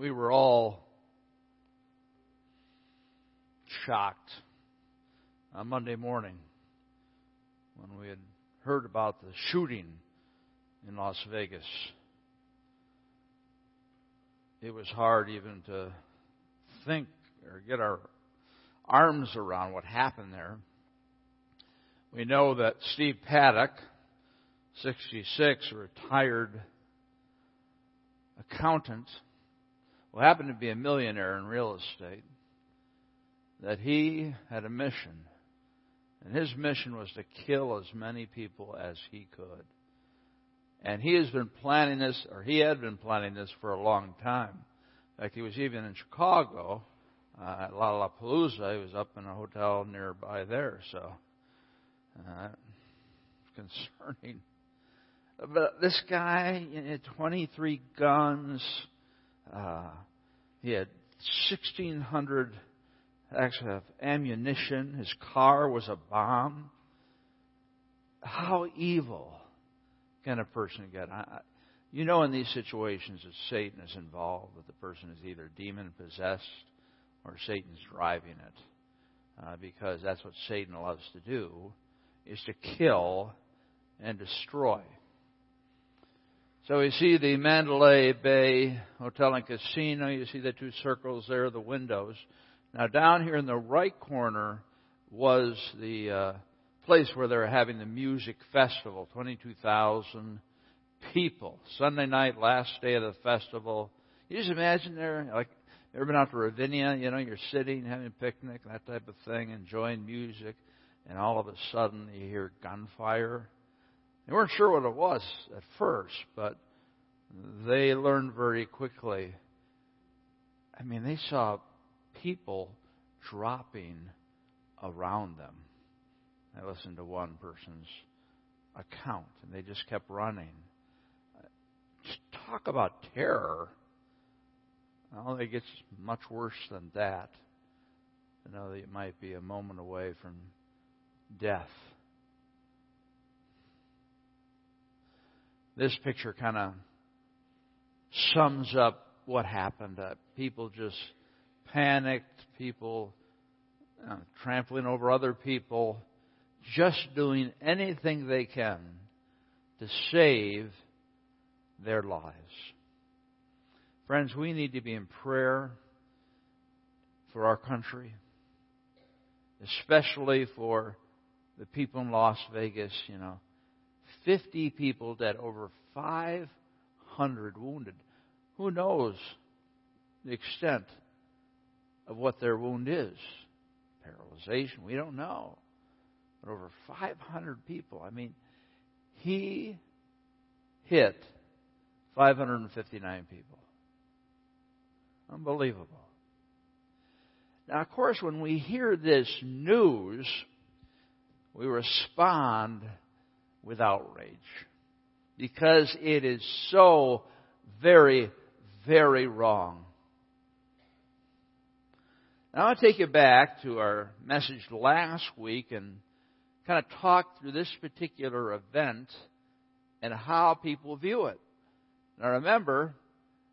we were all shocked on Monday morning when we had heard about the shooting in Las Vegas. It was hard even to think or get our arms around what happened there. We know that Steve Paddock, 66, retired accountant, who happened to be a millionaire in real estate, that he had a mission. And his mission was to kill as many people as he could. And he has been planning this, or he had been planning this for a long time. In fact, he was even in Chicago uh, at Lollapalooza. He was up in a hotel nearby there, so uh, concerning. But this guy, he had 23 guns. Uh, he had 1,600 actually of ammunition. His car was a bomb. How evil can a person get? I, you know, in these situations, that Satan is involved, that the person is either demon possessed or Satan's driving it, uh, because that's what Satan loves to do, is to kill and destroy. So we see the Mandalay Bay Hotel and Casino. You see the two circles there, the windows. Now, down here in the right corner was the uh, place where they were having the music festival 22,000 people. Sunday night, last day of the festival. You just imagine there, like, ever been out to Ravinia? You know, you're sitting, having a picnic, that type of thing, enjoying music, and all of a sudden you hear gunfire. They weren't sure what it was at first, but they learned very quickly. I mean, they saw people dropping around them. I listened to one person's account, and they just kept running. Just talk about terror. Well, it gets much worse than that. To know that it might be a moment away from death. This picture kind of sums up what happened. Uh, people just panicked, people uh, trampling over other people, just doing anything they can to save their lives. Friends, we need to be in prayer for our country, especially for the people in Las Vegas, you know. 50 people dead, over 500 wounded. Who knows the extent of what their wound is. Paralyzation, we don't know. But over 500 people. I mean, he hit 559 people. Unbelievable. Now, of course, when we hear this news, we respond with outrage because it is so very, very wrong. Now, I want to take you back to our message last week and kind of talk through this particular event and how people view it. Now, remember,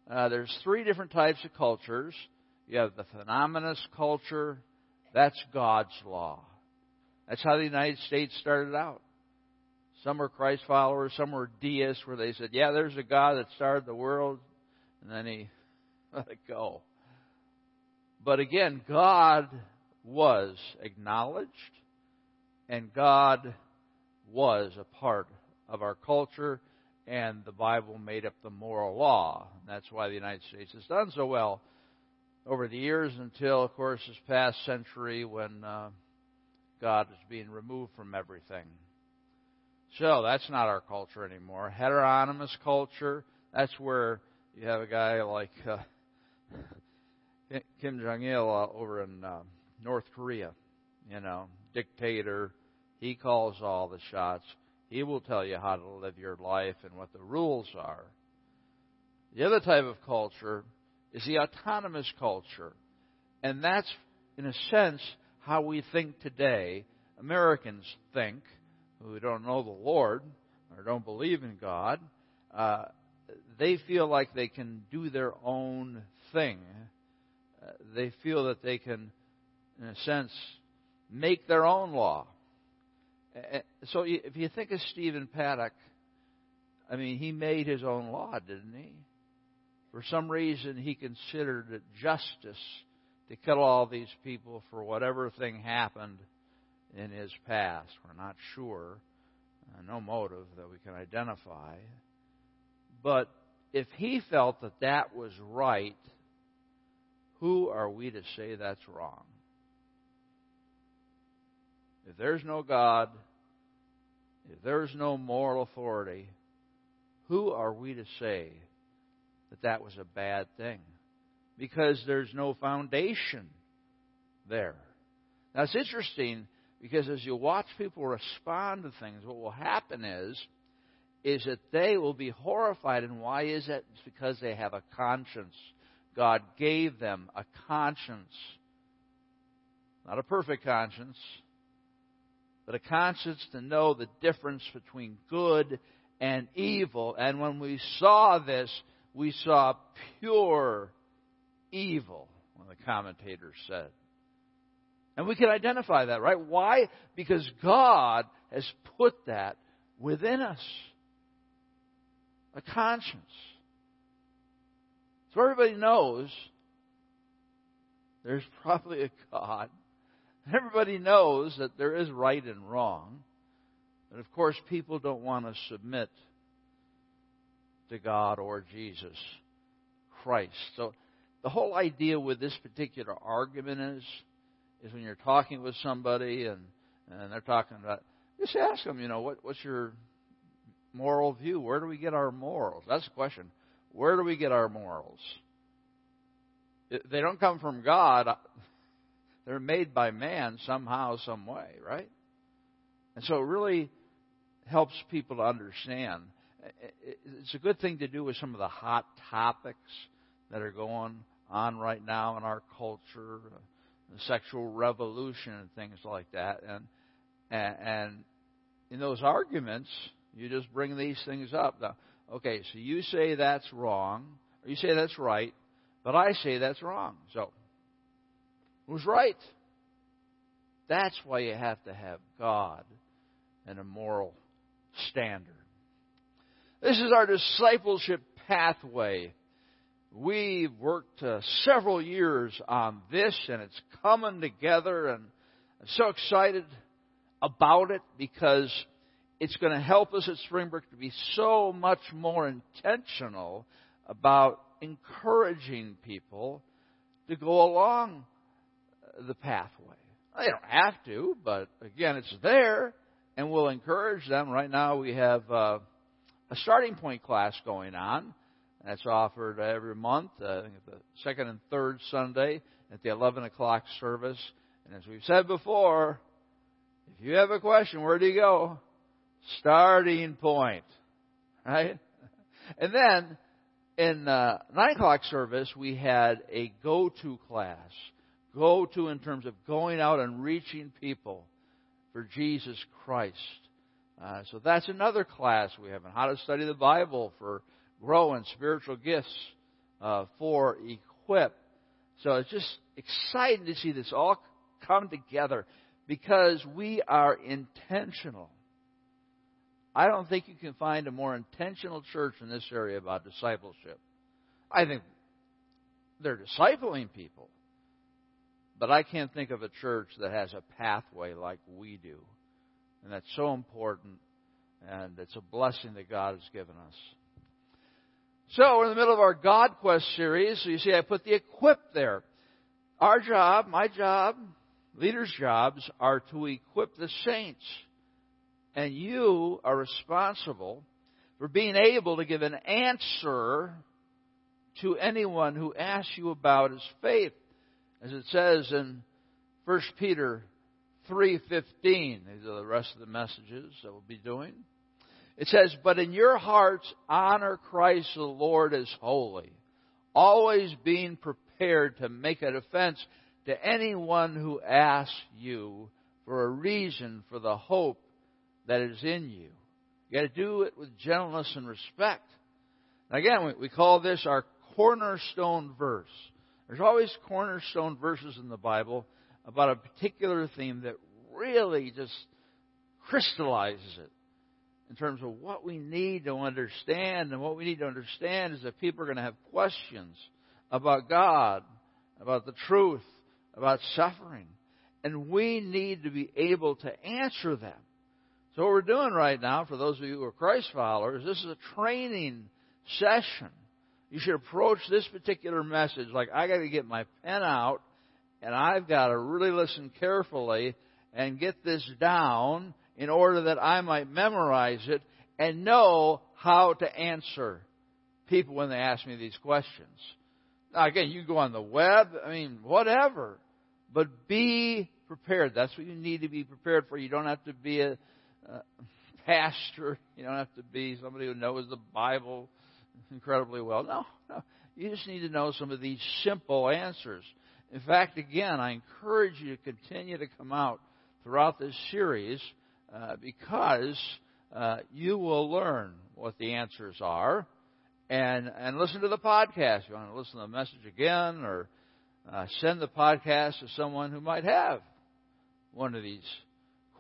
uh, there's three different types of cultures. You have the theonomous culture. That's God's law. That's how the United States started out. Some were Christ followers, some were deists, where they said, "Yeah, there's a God that started the world," and then He let it go. But again, God was acknowledged, and God was a part of our culture, and the Bible made up the moral law. And That's why the United States has done so well over the years until, of course, this past century when uh, God is being removed from everything. So that's not our culture anymore. Heteronomous culture, that's where you have a guy like. Uh, Kim Jong Il uh, over in uh, North Korea, you know, dictator. He calls all the shots. He will tell you how to live your life and what the rules are. The other type of culture is the autonomous culture. And that's, in a sense, how we think today. Americans think, who don't know the Lord or don't believe in God, uh, they feel like they can do their own thing. Uh, they feel that they can, in a sense, make their own law. Uh, so if you think of Stephen Paddock, I mean, he made his own law, didn't he? For some reason, he considered it justice to kill all these people for whatever thing happened in his past. We're not sure. Uh, no motive that we can identify. But if he felt that that was right, who are we to say that's wrong? If there's no God, if there's no moral authority, who are we to say that that was a bad thing? Because there's no foundation there. Now it's interesting because as you watch people respond to things, what will happen is is that they will be horrified. And why is it? It's because they have a conscience. God gave them a conscience. Not a perfect conscience, but a conscience to know the difference between good and evil. And when we saw this, we saw pure evil, one of the commentators said. And we can identify that, right? Why? Because God has put that within us a conscience. So everybody knows there's probably a God. Everybody knows that there is right and wrong. But of course, people don't want to submit to God or Jesus Christ. So the whole idea with this particular argument is, is when you're talking with somebody and, and they're talking about, just ask them, you know, what, what's your moral view? Where do we get our morals? That's the question. Where do we get our morals? They don't come from God. They're made by man somehow, some way, right? And so it really helps people to understand. It's a good thing to do with some of the hot topics that are going on right now in our culture, the sexual revolution and things like that. And and, and in those arguments, you just bring these things up. Now, okay, so you say that's wrong, or you say that's right, but I say that's wrong. So, who's right? That's why you have to have God and a moral standard. This is our discipleship pathway. We've worked uh, several years on this, and it's coming together, and I'm so excited about it because it's going to help us at Springbrook to be so much more intentional about encouraging people to go along the pathway. They don't have to, but again, it's there, and we'll encourage them. Right now, we have uh, a starting point class going on. That's offered every month, uh, the second and third Sunday at the 11 o'clock service. And as we've said before, if you have a question, where do you go? starting point. Right? And then in uh, 9 o'clock service, we had a go to class. Go to in terms of going out and reaching people for Jesus Christ. Uh, so that's another class we have on how to study the Bible for grow in spiritual gifts uh, for equip. So it's just exciting to see this all come together because we are intentional I don't think you can find a more intentional church in this area about discipleship. I think they're discipling people. But I can't think of a church that has a pathway like we do. And that's so important. And it's a blessing that God has given us. So we're in the middle of our God Quest series. So you see, I put the equip there. Our job, my job, leaders' jobs are to equip the saints and you are responsible for being able to give an answer to anyone who asks you about his faith. As it says in 1 Peter 3:15, these are the rest of the messages that we'll be doing. It says, "But in your hearts honor Christ the Lord as holy, always being prepared to make a defense to anyone who asks you for a reason for the hope that is in you. You got to do it with gentleness and respect. Again, we call this our cornerstone verse. There's always cornerstone verses in the Bible about a particular theme that really just crystallizes it in terms of what we need to understand. And what we need to understand is that people are going to have questions about God, about the truth, about suffering. And we need to be able to answer them. So, what we're doing right now, for those of you who are Christ followers, this is a training session. You should approach this particular message like I got to get my pen out and I've got to really listen carefully and get this down in order that I might memorize it and know how to answer people when they ask me these questions. Now, again, you go on the web, I mean, whatever. But be prepared. That's what you need to be prepared for. You don't have to be a, a pastor. You don't have to be somebody who knows the Bible incredibly well. No, no. You just need to know some of these simple answers. In fact, again, I encourage you to continue to come out throughout this series uh, because uh, you will learn what the answers are. And, and listen to the podcast. If you want to listen to the message again or uh, send the podcast to someone who might have one of these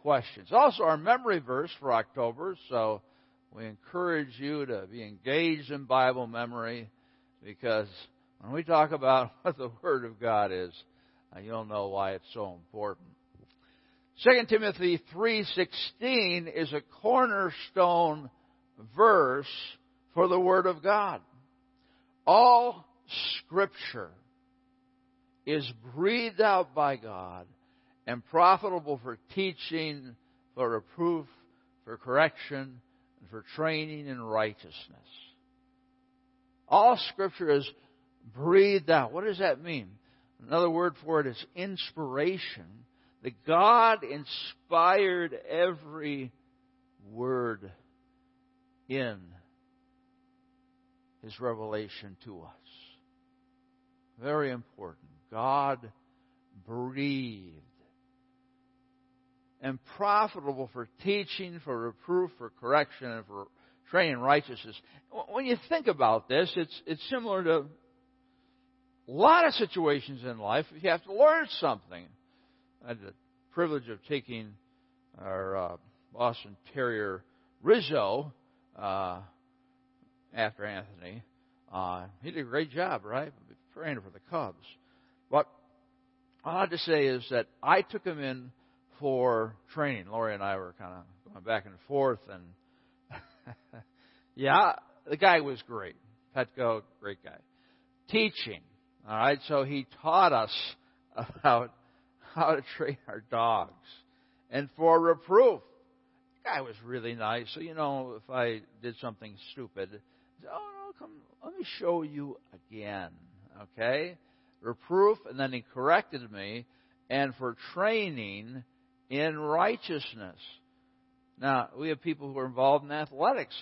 questions. Also, our memory verse for October, so we encourage you to be engaged in Bible memory because when we talk about what the Word of God is, uh, you'll know why it's so important. 2 Timothy 3:16 is a cornerstone verse for the word of God. All scripture is breathed out by God and profitable for teaching, for reproof, for correction, and for training in righteousness. All scripture is breathed out. What does that mean? Another word for it is inspiration that God inspired every word in His revelation to us. Very important. God breathed. And profitable for teaching, for reproof, for correction, and for training righteousness. When you think about this, it's, it's similar to a lot of situations in life. You have to learn something. I had the privilege of taking our uh, Boston Terrier Rizzo uh, after Anthony. Uh, he did a great job, right? Training for the Cubs. But all I have to say is that I took him in for training. Lori and I were kind of going back and forth, and yeah, the guy was great. Petco, great guy. Teaching, all right. So he taught us about how to train our dogs. And for reproof, the guy was really nice. So, you know, if I did something stupid, oh, no, come, let me show you again. Okay? Reproof, and then he corrected me, and for training in righteousness. Now, we have people who are involved in athletics.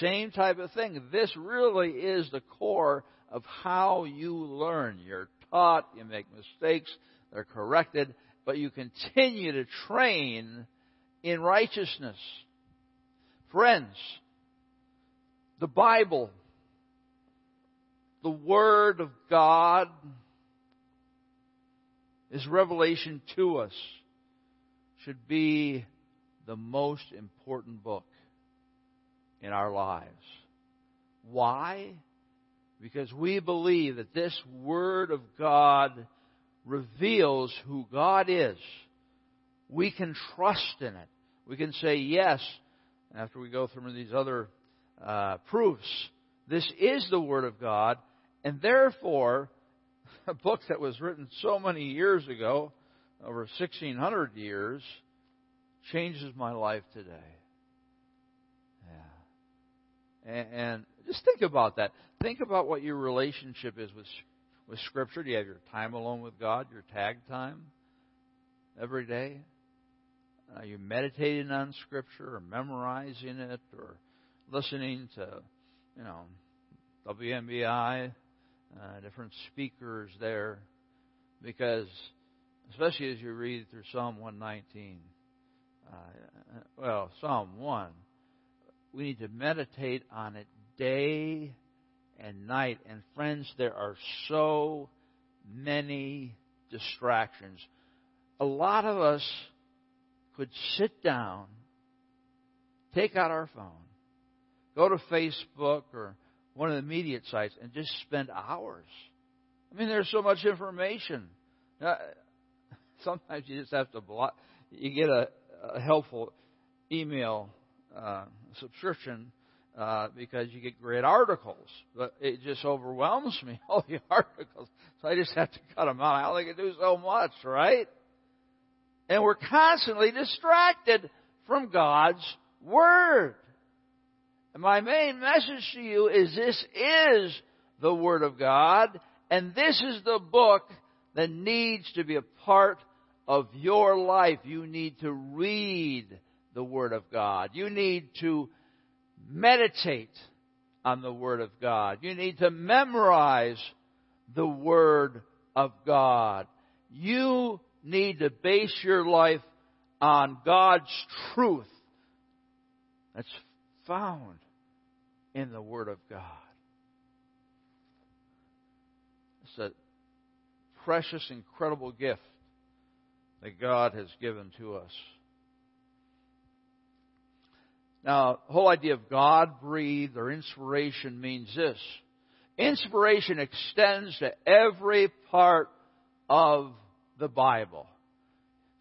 Same type of thing. This really is the core of how you learn. You're taught, you make mistakes, they're corrected, but you continue to train in righteousness. Friends, the Bible, the Word of God, is revelation to us, should be the most important book in our lives. Why? Because we believe that this Word of God reveals who God is. We can trust in it. We can say yes after we go through these other uh, proofs. This is the Word of God, and therefore, a book that was written so many years ago, over 1600 years, changes my life today. Yeah. And, and just think about that. Think about what your relationship is with with Scripture? Do you have your time alone with God, your tag time every day? Are you meditating on Scripture or memorizing it or listening to, you know, WMBI, uh, different speakers there? Because, especially as you read through Psalm 119, uh, well, Psalm 1, we need to meditate on it day and night. And friends, there are so many distractions. A lot of us could sit down, take out our phone, go to Facebook or one of the media sites, and just spend hours. I mean, there's so much information. Uh, sometimes you just have to block. You get a, a helpful email uh, subscription uh, because you get great articles, but it just overwhelms me all the articles. So I just have to cut them out. I only can do so much, right? And we're constantly distracted from God's Word. And my main message to you is this is the Word of God, and this is the book that needs to be a part of your life. You need to read the Word of God. You need to meditate on the Word of God. You need to memorize the Word of God. You need to base your life on God's truth that's found in the Word of God. It's a precious, incredible gift that God has given to us. Now, the whole idea of God breathed or inspiration means this. Inspiration extends to every part of the Bible.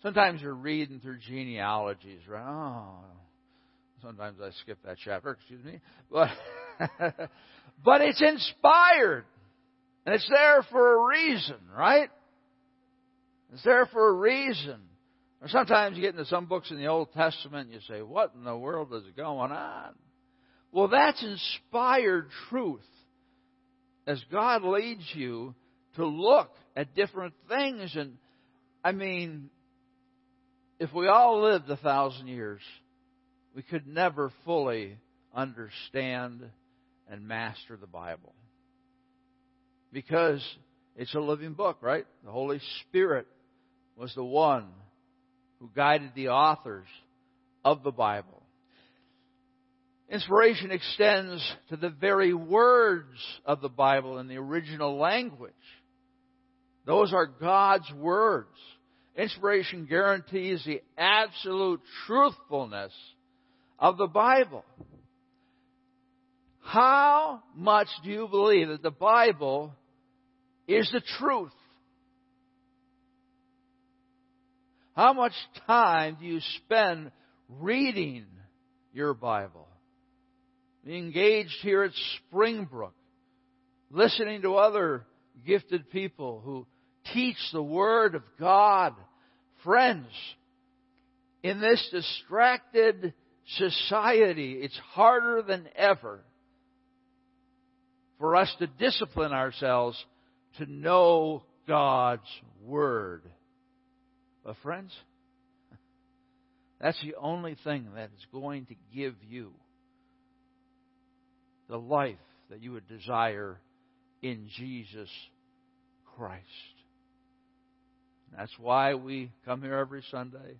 Sometimes you're reading through genealogies, right? Oh, sometimes I skip that chapter, excuse me. But, but it's inspired. And it's there for a reason, right? It's there for a reason. Or sometimes you get into some books in the Old Testament and you say, what in the world is going on? Well, that's inspired truth as God leads you to look at different things. And I mean, if we all lived a thousand years, we could never fully understand and master the Bible. Because it's a living book, right? The Holy Spirit was the one who guided the authors of the Bible. Inspiration extends to the very words of the Bible in the original language. Those are God's words. Inspiration guarantees the absolute truthfulness of the Bible. How much do you believe that the Bible is the truth? How much time do you spend reading your Bible? Engaged here at Springbrook, listening to other gifted people who teach the Word of God. Friends, in this distracted society, it's harder than ever for us to discipline ourselves to know God's Word. But, friends, that's the only thing that is going to give you the life that you would desire in Jesus Christ. That's why we come here every Sunday,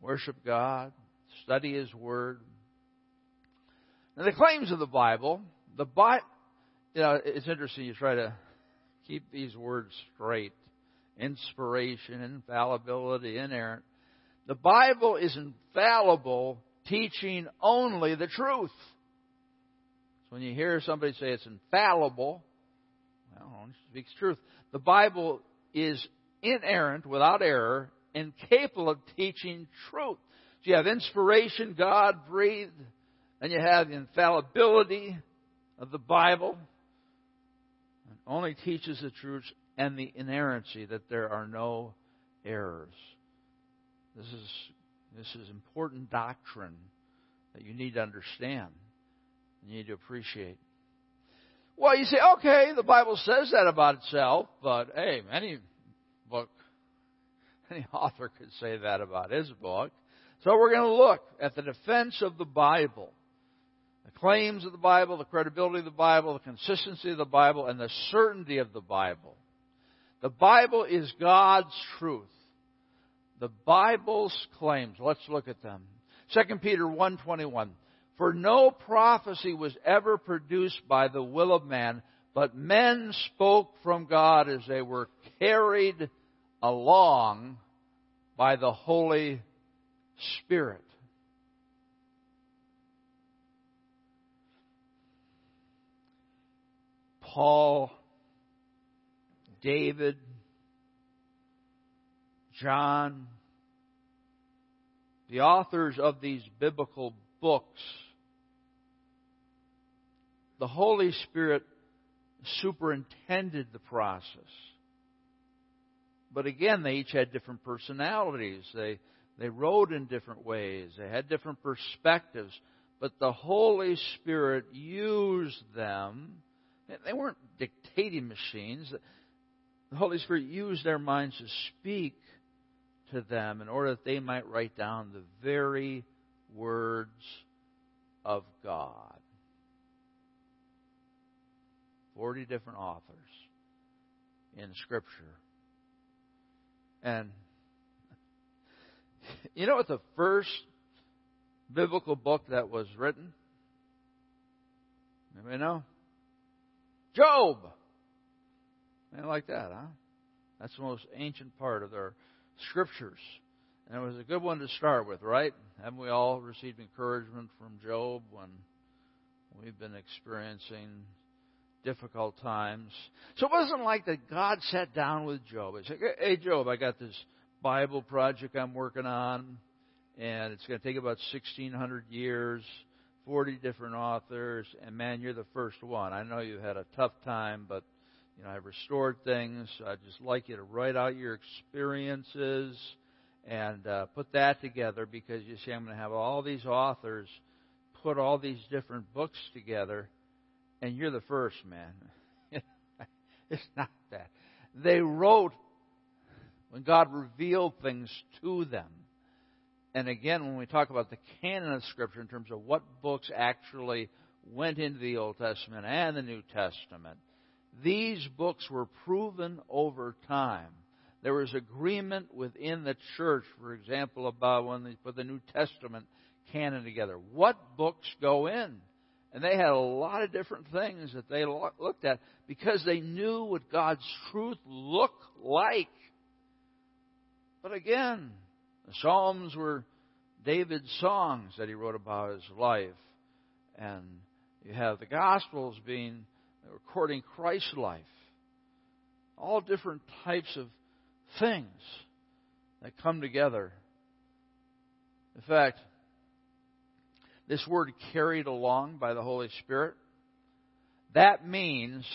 worship God, study His Word. Now, the claims of the Bible, the Bible, you know, it's interesting. You try to keep these words straight inspiration, infallibility, inerrant. The Bible is infallible, teaching only the truth. So when you hear somebody say it's infallible, well, it speaks truth. The Bible is inerrant, without error, and capable of teaching truth. So you have inspiration, God breathed, and you have the infallibility of the Bible. It only teaches the truth and the inerrancy, that there are no errors. This is, this is important doctrine that you need to understand. You need to appreciate. Well, you say, okay, the Bible says that about itself, but hey, any book, any author could say that about his book. So we're going to look at the defense of the Bible the claims of the Bible, the credibility of the Bible, the consistency of the Bible, and the certainty of the Bible. The Bible is God's truth. The Bible's claims. Let's look at them. 2 Peter 1:21. For no prophecy was ever produced by the will of man, but men spoke from God as they were carried along by the Holy Spirit. Paul, David, John, the authors of these biblical books, the Holy Spirit superintended the process. But again, they each had different personalities. They, they wrote in different ways. They had different perspectives. But the Holy Spirit used them. They weren't dictating machines. The Holy Spirit used their minds to speak to them in order that they might write down the very words of God. 40 different authors in Scripture. And you know what the first biblical book that was written? Anybody know? Job. Man, like that, huh? That's the most ancient part of their scriptures. And it was a good one to start with, right? Haven't we all received encouragement from Job when we've been experiencing difficult times? So it wasn't like that God sat down with Job and said, Hey, Job, I got this Bible project I'm working on, and it's going to take about 1,600 years, 40 different authors, and man, you're the first one. I know you had a tough time, but you know, I've restored things. I'd just like you to write out your experiences and uh, put that together because you see, I'm going to have all these authors put all these different books together, and you're the first, man. it's not that. They wrote when God revealed things to them. And again, when we talk about the canon of Scripture in terms of what books actually went into the Old Testament and the New Testament, these books were proven over time. There was agreement within the church, for example, about when they put the New Testament canon together. What books go in? And they had a lot of different things that they looked at because they knew what God's truth looked like. But again, the Psalms were David's songs that he wrote about his life. And you have the Gospels being recording Christ's life. All different types of things that come together. In fact, this word carried along by the Holy Spirit, that means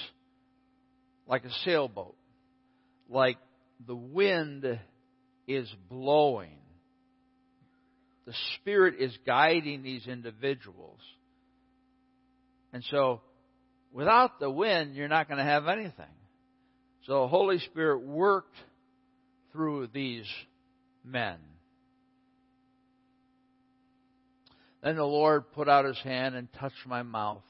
like a sailboat, like the wind is blowing. The Spirit is guiding these individuals. And so Without the wind, you're not going to have anything. So the Holy Spirit worked through these men. Then the Lord put out his hand and touched my mouth.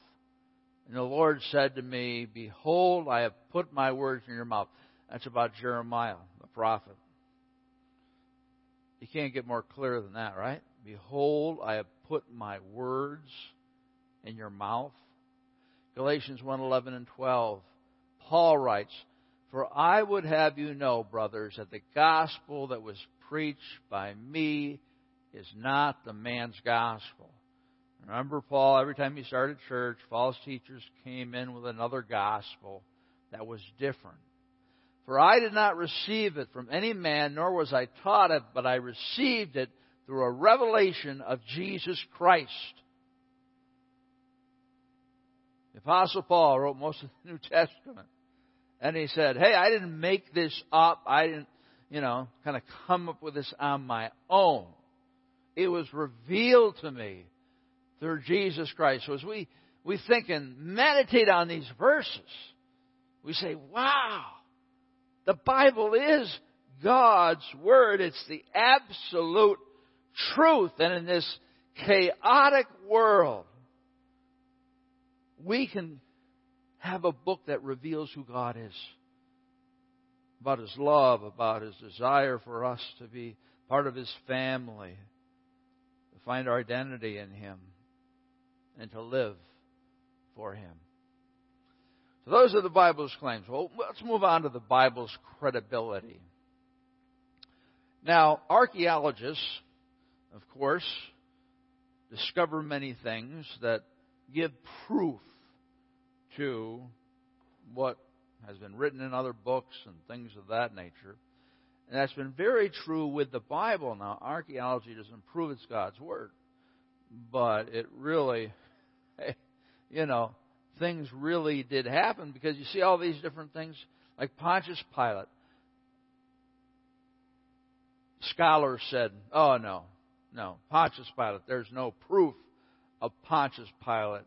And the Lord said to me, Behold, I have put my words in your mouth. That's about Jeremiah, the prophet. You can't get more clear than that, right? Behold, I have put my words in your mouth. Galatians 1:11 and 12. Paul writes, "For I would have you know, brothers, that the gospel that was preached by me is not the man's gospel." Remember Paul, every time he started church, false teachers came in with another gospel that was different. For I did not receive it from any man, nor was I taught it, but I received it through a revelation of Jesus Christ. The Apostle Paul wrote most of the New Testament. And he said, Hey, I didn't make this up. I didn't, you know, kind of come up with this on my own. It was revealed to me through Jesus Christ. So as we, we think and meditate on these verses, we say, wow, the Bible is God's Word. It's the absolute truth. And in this chaotic world, we can have a book that reveals who God is about His love, about His desire for us to be part of His family, to find our identity in Him. and to live for Him. So those are the Bible's claims. Well, let's move on to the Bible's credibility. Now, archaeologists, of course, discover many things that give proof to what has been written in other books and things of that nature. And that's been very true with the Bible. Now, archaeology doesn't prove it's God's Word, but it really, you know, things really did happen because you see all these different things, like Pontius Pilate. Scholars said, oh, no, no, Pontius Pilate, there's no proof of Pontius Pilate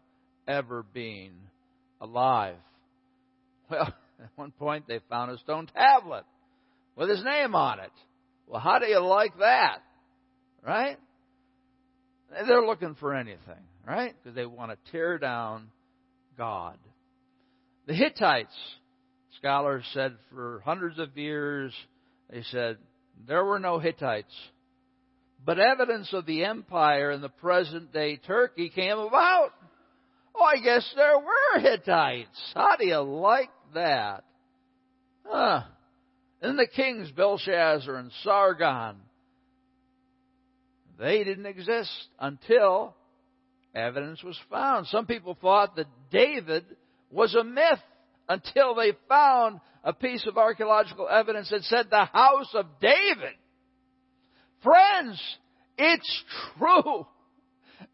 ever being alive. Well, at one point they found a stone tablet with his name on it. Well, how do you like that? Right? They're looking for anything, right? Because they want to tear down God. The Hittites, scholars said for hundreds of years, they said there were no Hittites. But evidence of the empire in the present day Turkey came about. Oh, I guess there were Hittites. How do you like that? Huh. And the kings Belshazzar and Sargon, they didn't exist until evidence was found. Some people thought that David was a myth until they found a piece of archaeological evidence that said the house of David. Friends, it's true.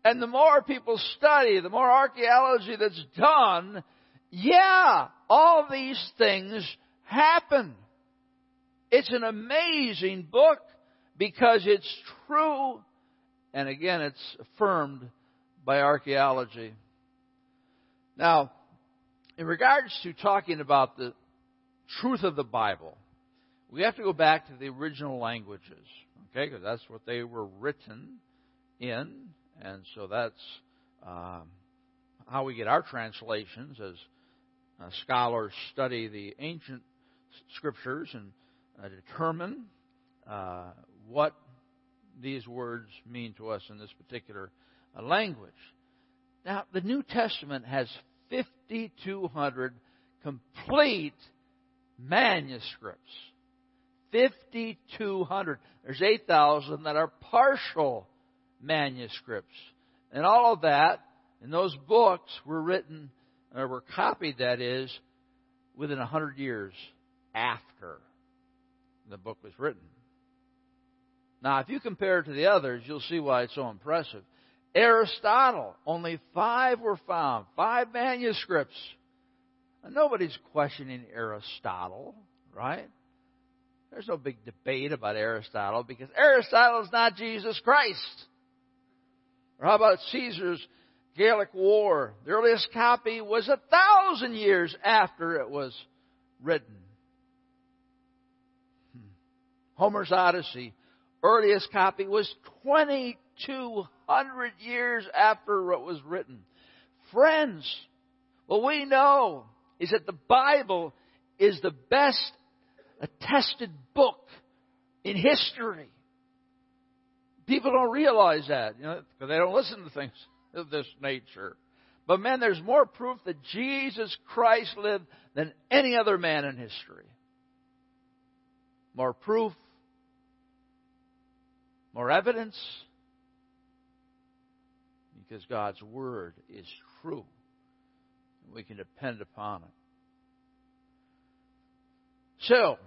And the more people study, the more archaeology that's done, yeah, all these things happen. It's an amazing book because it's true. And again, it's affirmed by archaeology. Now, in regards to talking about the truth of the Bible, we have to go back to the original languages, okay? Because that's what they were written in, and so that's um, how we get our translations as uh, scholars study the ancient scriptures and uh, determine uh, what these words mean to us in this particular uh, language. Now, the New Testament has 5,200 complete manuscripts. 5,200. There's 8,000 that are partial manuscripts. And all of that, and those books were written, or were copied, that is, within 100 years after the book was written. Now, if you compare it to the others, you'll see why it's so impressive. Aristotle, only five were found, five manuscripts. Nobody's questioning Aristotle, right? There's no big debate about Aristotle because Aristotle is not Jesus Christ. Or how about Caesar's Gallic War? The earliest copy was a thousand years after it was written. Hmm. Homer's Odyssey, earliest copy was 2,200 years after it was written. Friends, what we know is that the Bible is the best attested book in history. People don't realize that, you know, because they don't listen to things of this nature. But man, there's more proof that Jesus Christ lived than any other man in history. More proof, more evidence, because God's Word is true. We can depend upon it. So,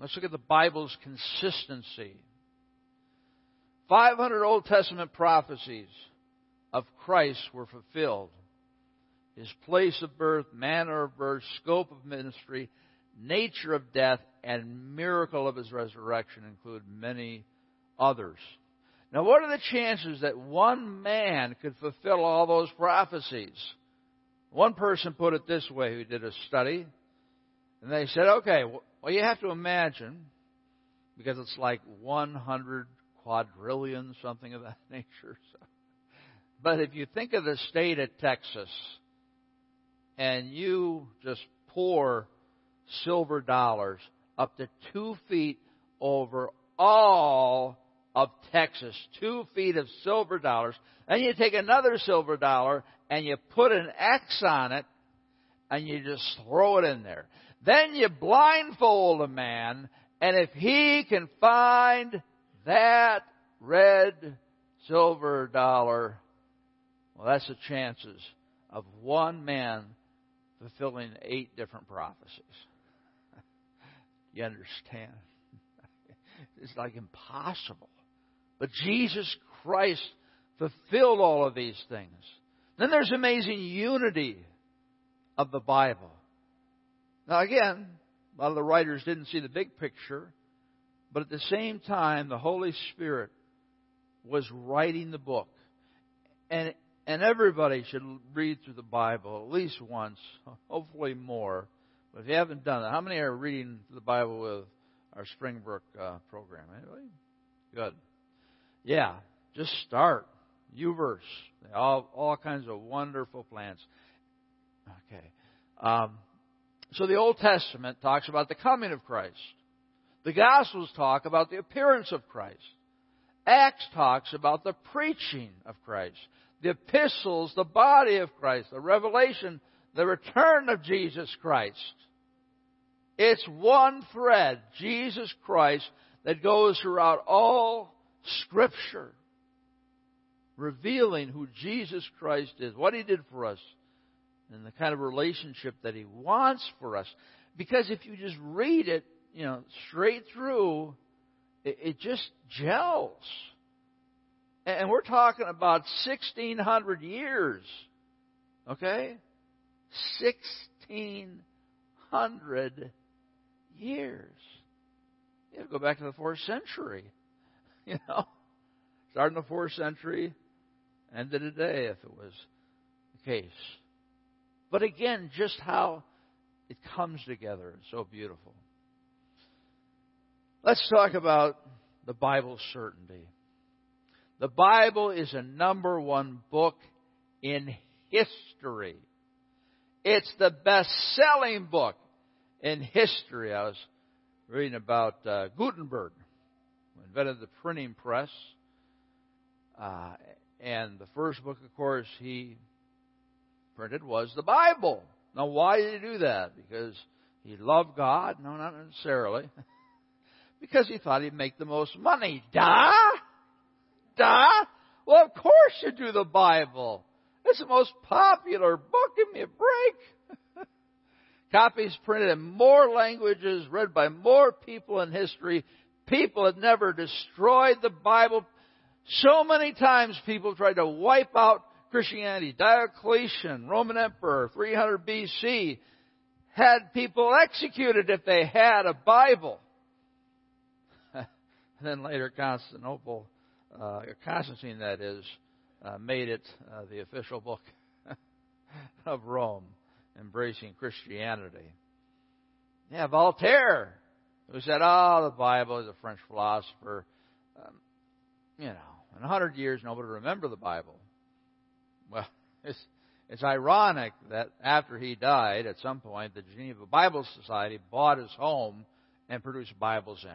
let's look at the Bible's consistency. 500 Old Testament prophecies of Christ were fulfilled. His place of birth, manner of birth, scope of ministry, nature of death, and miracle of his resurrection include many others. Now, what are the chances that one man could fulfill all those prophecies? One person put it this way who did a study, and they said, okay, well, you have to imagine, because it's like 100 quadrillion, something of that nature. So. But if you think of the state of Texas, and you just pour silver dollars up to two feet over all of Texas, two feet of silver dollars. Then you take another silver dollar and you put an X on it and you just throw it in there. Then you blindfold a man and if he can find that red silver dollar, well, that's the chances of one man fulfilling eight different prophecies. you understand? It's like impossible. But Jesus Christ fulfilled all of these things. Then there's amazing unity of the Bible. Now again, a lot of the writers didn't see the big picture, but at the same time, the Holy Spirit was writing the book. And, and everybody should read through the Bible at least once, hopefully more. But if you haven't done it, how many are reading the Bible with our Springbrook uh, program? Anybody? Good. Yeah, just start. YouVerse. All, all kinds of wonderful plans. Okay. Um, so the Old Testament talks about the coming of Christ. The Gospels talk about the appearance of Christ. Acts talks about the preaching of Christ. The epistles, the body of Christ. The revelation, the return of Jesus Christ. It's one thread, Jesus Christ, that goes throughout all Scripture, revealing who Jesus Christ is, what He did for us, and the kind of relationship that He wants for us. Because if you just read it, you know, straight through, it, it just gels. And we're talking about 1600 years. Okay? 1600 years. You have to go back to the fourth century. You know? Starting the fourth century, ended today if it was the case. But again, just how it comes together is so beautiful. Let's talk about the Bible's certainty. The Bible is a number one book in history. It's the best selling book in history. I was reading about uh, Gutenberg, who invented the printing press. Uh, and the first book, of course, he printed was the Bible. Now, why did he do that? Because he loved God? No, not necessarily. because he thought he'd make the most money. Duh! Duh! Well, of course you do the Bible. It's the most popular book. Give me a break. Copies printed in more languages, read by more people in history. People had never destroyed the Bible. So many times people tried to wipe out Christianity. Diocletian, Roman Emperor, 300 BC, had people executed if they had a Bible. then later Constantinople, uh, Constantine that is, uh, made it uh, the official book of Rome, embracing Christianity. Yeah, Voltaire, who said, oh, the Bible is a French philosopher. Um, you know, in a hundred years, nobody will remember the Bible. Well, it's, it's ironic that after he died, at some point, the Geneva Bible Society bought his home and produced Bibles in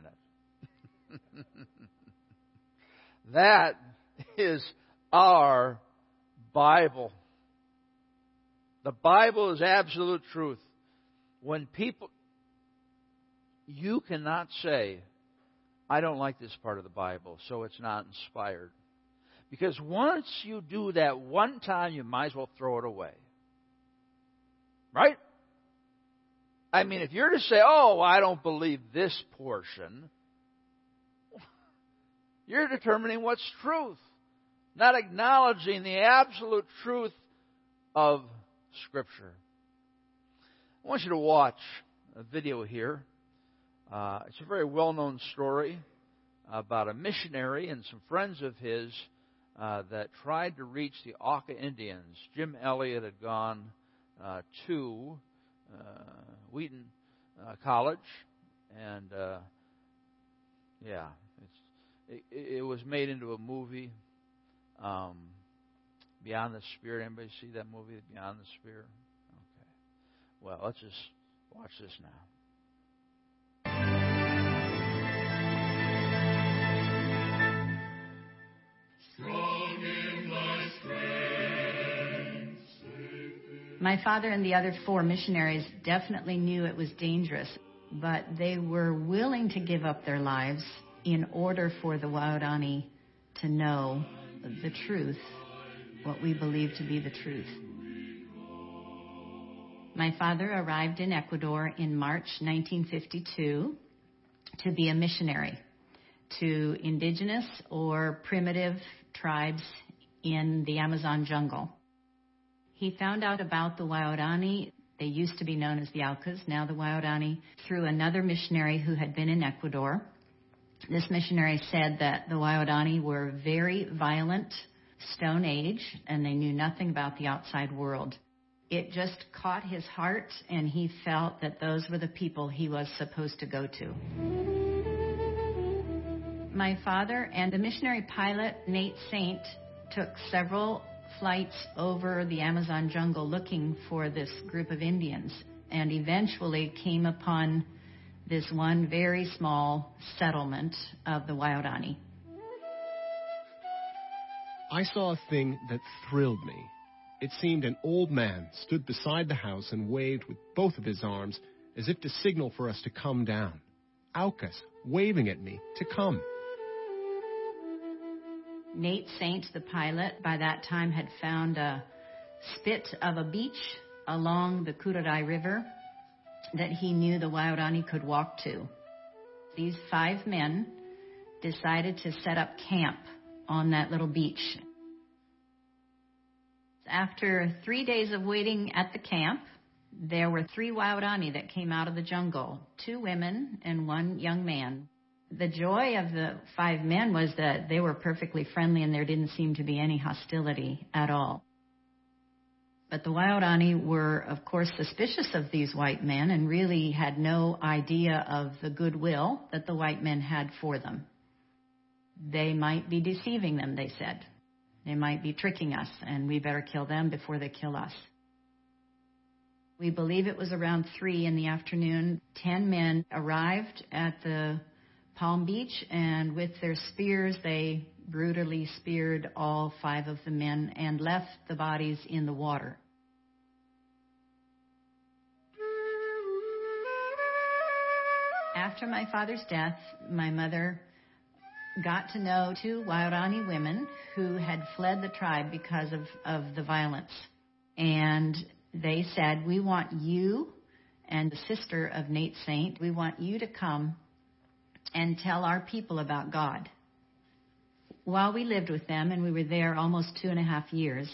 it. that is our Bible. The Bible is absolute truth. When people, you cannot say, I don't like this part of the Bible, so it's not inspired. Because once you do that one time, you might as well throw it away. Right? I mean, if you're to say, oh, I don't believe this portion, you're determining what's truth, not acknowledging the absolute truth of Scripture. I want you to watch a video here. Uh, it's a very well known story about a missionary and some friends of his uh, that tried to reach the Auca Indians. Jim Elliot had gone uh, to uh, Wheaton uh, College, and yeah, it, it, was made into a movie. Um, Beyond the Spear. Anybody see that movie, Beyond the Spear? Okay. Well, let's just watch this now. My father and the other four missionaries definitely knew it was dangerous, but they were willing to give up their lives in order for the Waodani to know the truth, what we believe to be the truth. My father arrived in Ecuador in March 1952 to be a missionary to indigenous or primitive tribes in the Amazon jungle. He found out about the Waodani. They used to be known as the Aucas, now the Waodani, through another missionary who had been in Ecuador. This missionary said that the Waodani were very violent, Stone Age, and they knew nothing about the outside world it just caught his heart, and he felt that those were the people he was supposed to go to. My father and the missionary pilot, Nate Saint, took several flights over the Amazon jungle looking for this group of Indians and eventually came upon this one very small settlement of the Waodani. I saw a thing that thrilled me it seemed an old man stood beside the house and waved with both of his arms as if to signal for us to come down. Aucas waving at me to come. Nate Saint, the pilot, by that time had found a spit of a beach along the Curaray River that he knew the Waodani could walk to. These five men decided to set up camp on that little beach after three days of waiting at the camp, there were three Waodani that came out of the jungle two women and one young man. The joy of the five men was that they were perfectly friendly and there didn't seem to be any hostility at all. But the Waodani were, of course, suspicious of these white men and really had no idea of the goodwill that the white men had for them. They might be deceiving them, they said. They might be tricking us, and we better kill them before they kill us. We believe it was around 3 in the afternoon. Ten men arrived at the Palm Beach, and with their spears, they brutally speared all five of the men and left the bodies in the water. After my father's death, my mother got to know two Waorani women who had fled the tribe because of, of the violence. And they said, We want you and the sister of Nate Saint, we want you to come and tell our people about God. While we lived with them, and we were there almost two and a half years,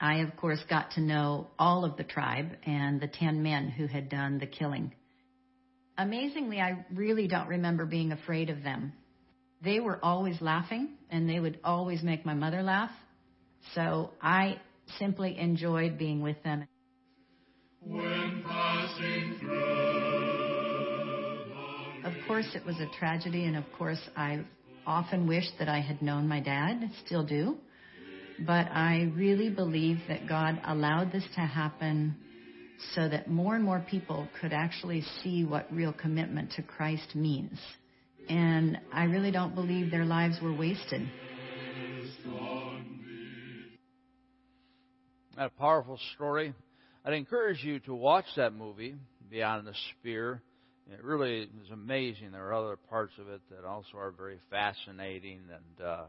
I, of course, got to know all of the tribe and the ten men who had done the killing. Amazingly, I really don't remember being afraid of them they were always laughing and they would always make my mother laugh. So I simply enjoyed being with them. When passing through of course, it was a tragedy, and of course, I often wish that I had known my dad, still do. But I really believe that God allowed this to happen so that more and more people could actually see what real commitment to Christ means. And I really don't believe their lives were wasted. A powerful story. I'd encourage you to watch that movie, Beyond the Spear. It really is amazing. There are other parts of it that also are very fascinating, and uh,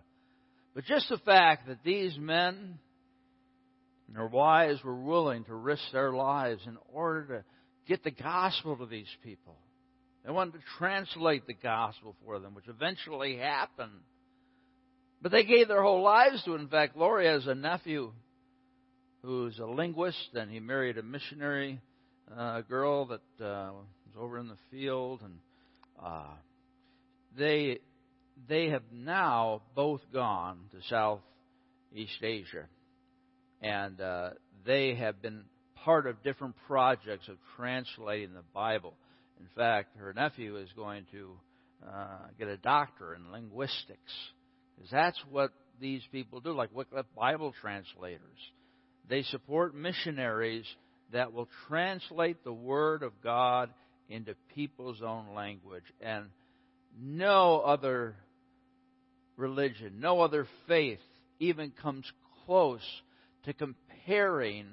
but just the fact that these men and their wives were willing to risk their lives in order to get the gospel to these people. They wanted to translate the gospel for them, which eventually happened. But they gave their whole lives to it. In fact, Laurie has a nephew who's a linguist, and he married a missionary uh, girl that uh, over in the field, and uh, they they have now both gone to Southeast Asia, and uh, they have been part of different projects of translating the Bible. In fact, her nephew is going to uh, get a doctor in linguistics. Because that's what these people do, like Wycliffe Bible translators. They support missionaries that will translate the Word of God into people's own language. And no other religion, no other faith even comes close to comparing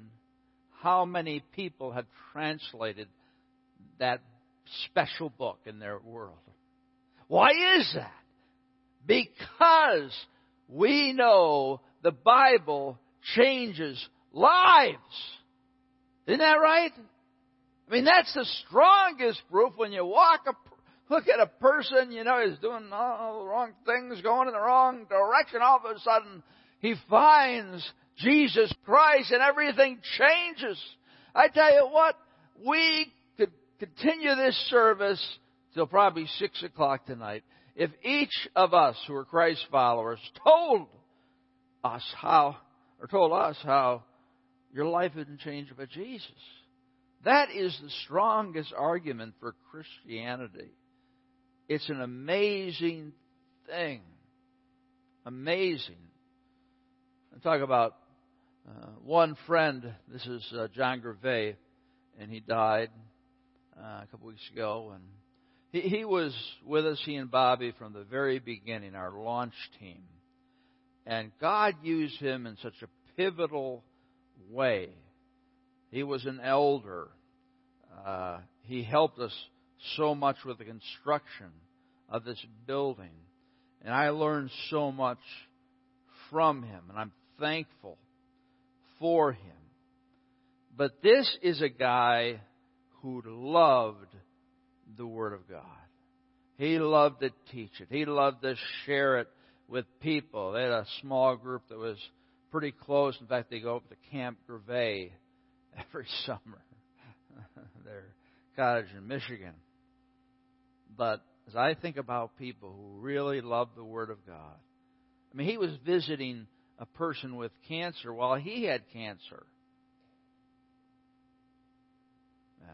how many people have translated that special book in their world. Why is that? Because we know the Bible changes lives. Isn't that right? I mean, that's the strongest proof when you walk a, look at a person, you know, he's doing all the wrong things, going in the wrong direction. All of a sudden, he finds Jesus Christ and everything changes. I tell you what, we could continue this service till probably six o'clock tonight if each of us who are Christ followers told us how, or told us how your life been changed by Jesus. That is the strongest argument for Christianity. It's an amazing thing. Amazing. I talk about uh, one friend. This is uh, John Gervais, and he died uh, a couple weeks ago. And he, he was with us, he and Bobby, from the very beginning, our launch team. And God used him in such a pivotal way he was an elder. Uh, he helped us so much with the construction of this building. And I learned so much from him, and I'm thankful for him. But this is a guy who loved the Word of God. He loved to teach it. He loved to share it with people. They had a small group that was pretty close. In fact, they go up to Camp Gervais every summer. Their cottage in Michigan. But as I think about people who really love the Word of God, I mean, he was visiting a person with cancer while he had cancer. Yeah.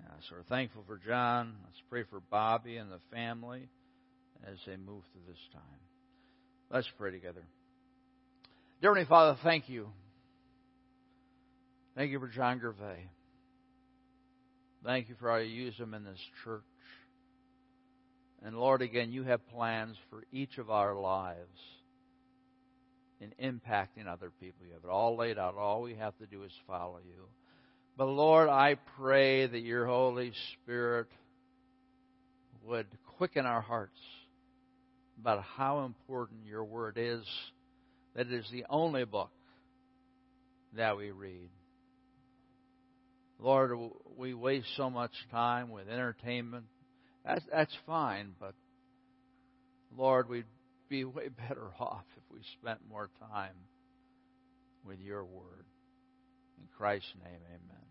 Yeah, so we're thankful for John. Let's pray for Bobby and the family as they move through this time. Let's pray together. Dear Heavenly Father, thank you Thank you for John Gervais. Thank you for how you use him in this church. And Lord, again, you have plans for each of our lives in impacting other people. You have it all laid out. All we have to do is follow you. But Lord, I pray that your Holy Spirit would quicken our hearts about how important your word is, that it is the only book that we read. Lord, we waste so much time with entertainment. That's, that's fine, but Lord, we'd be way better off if we spent more time with your word. In Christ's name, amen.